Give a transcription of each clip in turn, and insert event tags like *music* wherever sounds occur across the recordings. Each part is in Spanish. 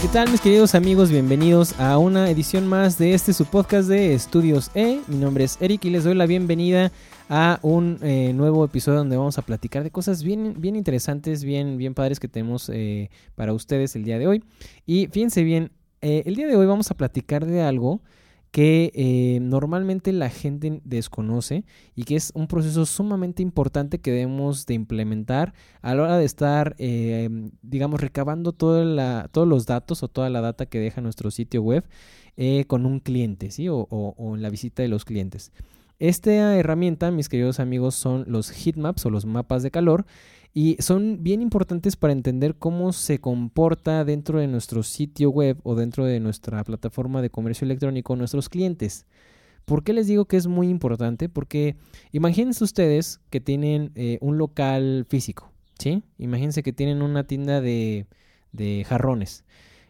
¿Qué tal mis queridos amigos? Bienvenidos a una edición más de este su podcast de Estudios E. Mi nombre es Eric y les doy la bienvenida a un eh, nuevo episodio donde vamos a platicar de cosas bien, bien interesantes, bien, bien padres que tenemos eh, para ustedes el día de hoy. Y fíjense bien, eh, el día de hoy vamos a platicar de algo que eh, normalmente la gente desconoce y que es un proceso sumamente importante que debemos de implementar a la hora de estar, eh, digamos, recabando todos los datos o toda la data que deja nuestro sitio web eh, con un cliente, ¿sí? O en la visita de los clientes. Esta herramienta, mis queridos amigos, son los heatmaps o los mapas de calor y son bien importantes para entender cómo se comporta dentro de nuestro sitio web o dentro de nuestra plataforma de comercio electrónico nuestros clientes. ¿Por qué les digo que es muy importante? Porque imagínense ustedes que tienen eh, un local físico, ¿sí? Imagínense que tienen una tienda de, de jarrones.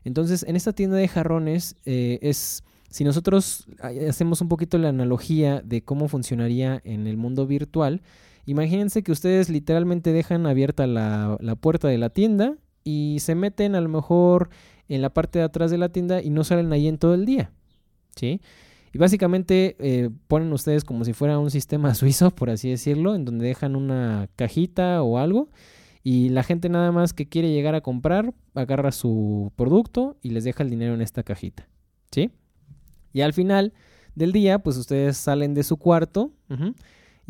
Entonces, en esta tienda de jarrones eh, es, si nosotros hacemos un poquito la analogía de cómo funcionaría en el mundo virtual, Imagínense que ustedes literalmente dejan abierta la, la, puerta de la tienda y se meten a lo mejor en la parte de atrás de la tienda y no salen ahí en todo el día. ¿Sí? Y básicamente eh, ponen ustedes como si fuera un sistema *laughs* suizo, por así decirlo, en donde dejan una cajita o algo y la gente nada más que quiere llegar a comprar agarra su producto y les deja el dinero en esta cajita. ¿Sí? Y al final del día, pues ustedes salen de su cuarto.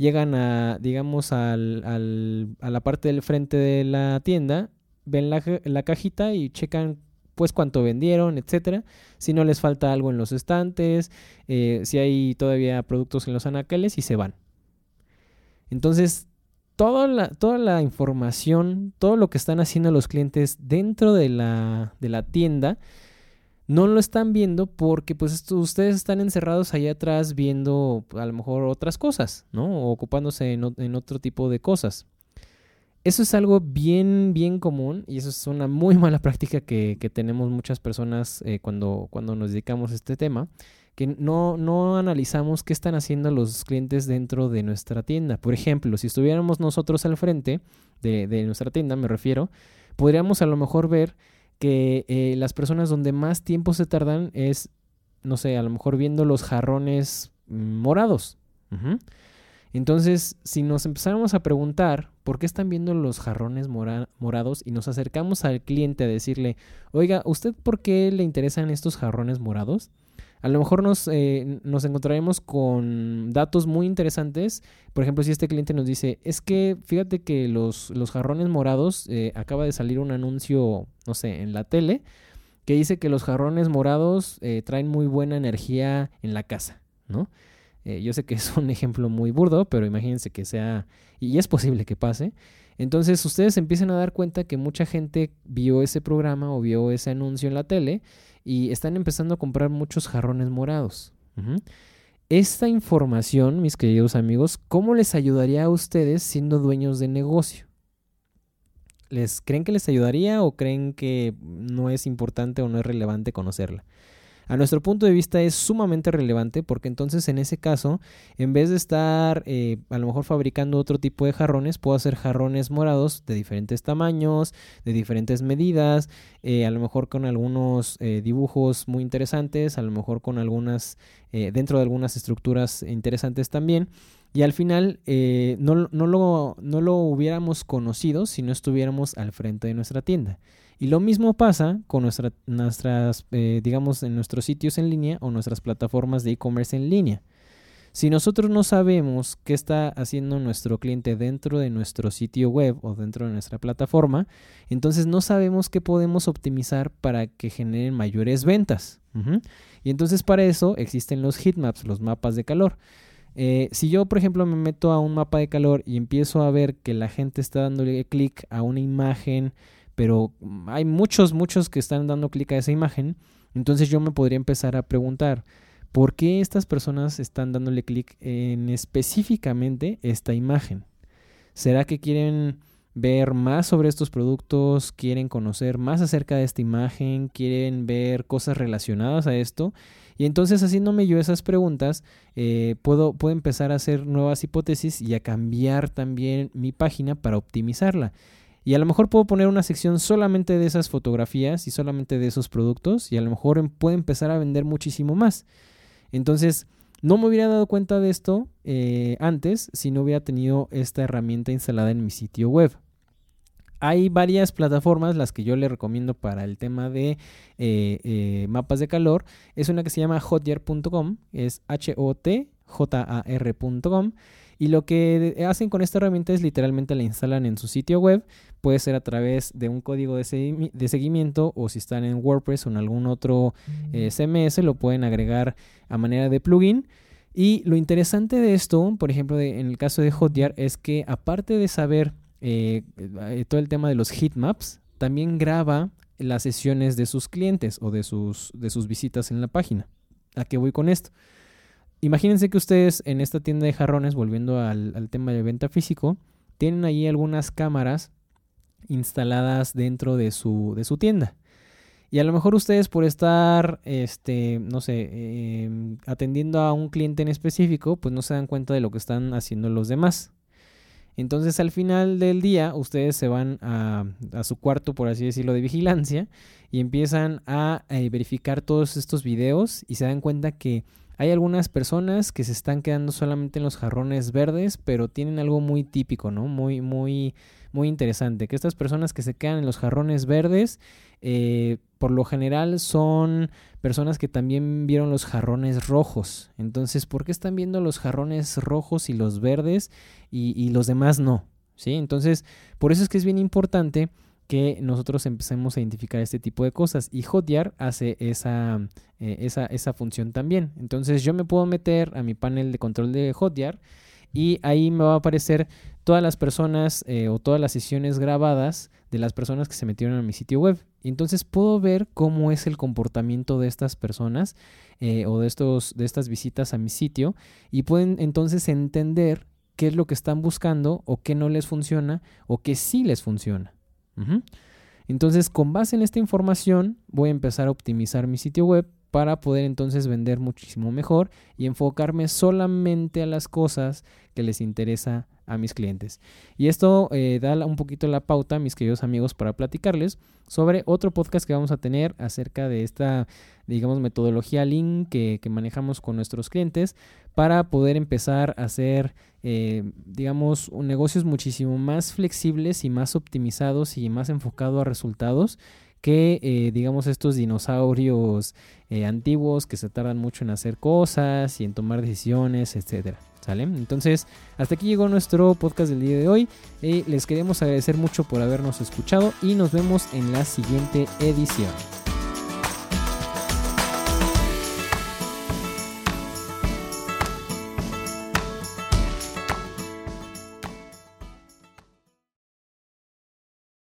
Llegan a, digamos, al, al, a la parte del frente de la tienda, ven la, la, cajita y checan pues cuánto vendieron, etcétera. Si no les falta algo en los estantes, eh, si hay todavía productos en los anaqueles y se van. Entonces, toda la, toda la información, todo lo que están haciendo los clientes dentro de la, de la tienda, no lo están viendo porque pues ustedes están encerrados allá atrás viendo a lo mejor otras cosas, ¿no? O ocupándose en, otro tipo de cosas. Eso es algo bien, bien común y eso es una muy *laughs* mala práctica que, que tenemos muchas personas eh, cuando, cuando nos dedicamos a este tema, que no, no analizamos qué están haciendo los clientes dentro de nuestra tienda. Por ejemplo, si estuviéramos nosotros al frente de nuestra tienda, me refiero, podríamos a lo mejor ver que eh, las personas donde más tiempo se tardan es, no sé, a lo mejor viendo los jarrones morados. Uh -huh. Entonces, si nos empezáramos a preguntar por qué están viendo los jarrones mora morados y nos acercamos al cliente a decirle, oiga, ¿usted por qué le interesan estos jarrones morados? A lo mejor nos, eh, nos encontraremos con datos muy interesantes. Por ejemplo, si este cliente nos dice, es que fíjate que los, los jarrones morados, eh, acaba de salir un anuncio, no sé, en la tele, que dice que los jarrones morados eh, traen muy buena energía en la casa, ¿no? Eh, yo sé que es un *laughs* ejemplo muy burdo, pero imagínense que sea, y es posible que pase. Entonces ustedes empiezan a dar cuenta que mucha gente vio ese programa o vio ese anuncio en la tele y están empezando a comprar muchos jarrones morados. Esta información, mis queridos amigos, ¿cómo les ayudaría a ustedes siendo dueños de negocio? ¿Les creen que les ayudaría o creen que no es importante o no es relevante conocerla? A nuestro punto de vista es sumamente relevante porque entonces en ese caso, en vez de estar eh, a lo mejor fabricando otro tipo de jarrones, puedo hacer jarrones morados de diferentes tamaños, de diferentes medidas, eh, a lo mejor con algunos eh, dibujos muy interesantes, a lo mejor con algunas, dentro de algunas estructuras interesantes también. Y al final eh, no, no, lo, no lo hubiéramos conocido si no estuviéramos al frente de nuestra tienda. Y lo mismo pasa con nuestra, nuestras, eh, digamos, en nuestros sitios en línea o nuestras plataformas de e-commerce en línea. Si nosotros no sabemos qué está haciendo nuestro cliente dentro de nuestro sitio web o dentro de nuestra plataforma, entonces no sabemos qué podemos optimizar para que generen mayores ventas. Y entonces para eso existen los heatmaps, los mapas de calor. Eh, si yo, por ejemplo, me meto a un mapa de calor y empiezo a ver que la gente está dándole clic a una imagen, pero hay muchos, muchos que están dando clic a esa imagen, entonces yo me podría empezar a preguntar, ¿por qué estas personas están dándole clic en específicamente esta imagen? ¿Será que quieren ver más sobre estos productos, quieren conocer más acerca de esta imagen, quieren ver cosas relacionadas a esto? Y entonces haciéndome yo esas preguntas, eh, puedo, puedo empezar a hacer nuevas hipótesis y a cambiar también mi página para optimizarla. Y a lo mejor puedo poner una sección solamente de esas fotografías y solamente de esos productos y a lo mejor em, puedo empezar a vender muchísimo más. Entonces, no me hubiera dado cuenta de esto eh, antes si no hubiera tenido esta herramienta instalada en mi sitio web. Hay varias plataformas, las que yo le recomiendo para el tema de eh, eh, mapas de calor. Es una que se llama hotjar.com, es H-O-T-J-A-R.com. Y lo que hacen con esta herramienta es literalmente la instalan en su sitio web. Puede ser a través de un código de, seguimiento o si están en WordPress o en algún otro CMS lo pueden agregar a manera de plugin. Y lo interesante de esto, por ejemplo, en el caso de Hotjar, es que aparte de saber eh, eh, todo el tema de los heatmaps, también graba las sesiones de sus clientes o de sus, de sus visitas en la página. ¿A qué voy con esto? Imagínense que ustedes en esta tienda de jarrones, volviendo al, tema de venta físico, tienen ahí algunas cámaras instaladas dentro de su, de su tienda. Y a lo mejor ustedes por estar, este, no sé, em, atendiendo a un cliente en específico, pues no se dan cuenta de lo que están haciendo los demás. Entonces al final del día ustedes se van a, su cuarto, por así decirlo, de vigilancia y empiezan a eh, verificar todos estos videos y se dan cuenta que hay algunas personas que se están quedando solamente en los jarrones verdes, pero tienen algo muy típico, ¿no? Muy, muy, muy interesante. Que estas personas que se quedan en los jarrones verdes, eh, por lo general son personas que también vieron los jarrones rojos. Entonces, ¿por qué están viendo los jarrones rojos y los verdes y, los demás no? ¿Sí? Entonces, por eso es que es bien importante que nosotros empecemos a identificar este tipo de cosas. Y Hotjar hace esa, eh, esa, esa, función también. Entonces yo me puedo meter a mi panel de control de Hotjar y ahí me va a aparecer todas las personas eh, o todas las sesiones grabadas de las personas que se metieron a mi sitio web. Entonces puedo ver cómo es el comportamiento de estas personas eh, o de, estos, de estas visitas a mi sitio y pueden entonces entender qué es lo que están buscando o qué no les funciona o qué sí les funciona. Entonces, con base en esta información, voy a empezar a optimizar mi sitio web para poder entonces vender muchísimo mejor y enfocarme solamente a las cosas que les interesa a mis clientes. Y esto eh, da un poquito la pauta, mis queridos amigos, para platicarles sobre otro podcast que vamos a tener acerca de esta, digamos, metodología Lean que, que manejamos con nuestros clientes para poder empezar a hacer, eh, digamos, negocios muchísimo más flexibles y más optimizados y más enfocados a resultados que, eh, digamos, estos dinosaurios antiguos que se tardan mucho en hacer cosas y en tomar decisiones, etcétera. ¿Sale? Entonces, hasta aquí llegó nuestro podcast del día de hoy. Eh, les queremos agradecer mucho por habernos escuchado y nos vemos en la siguiente edición.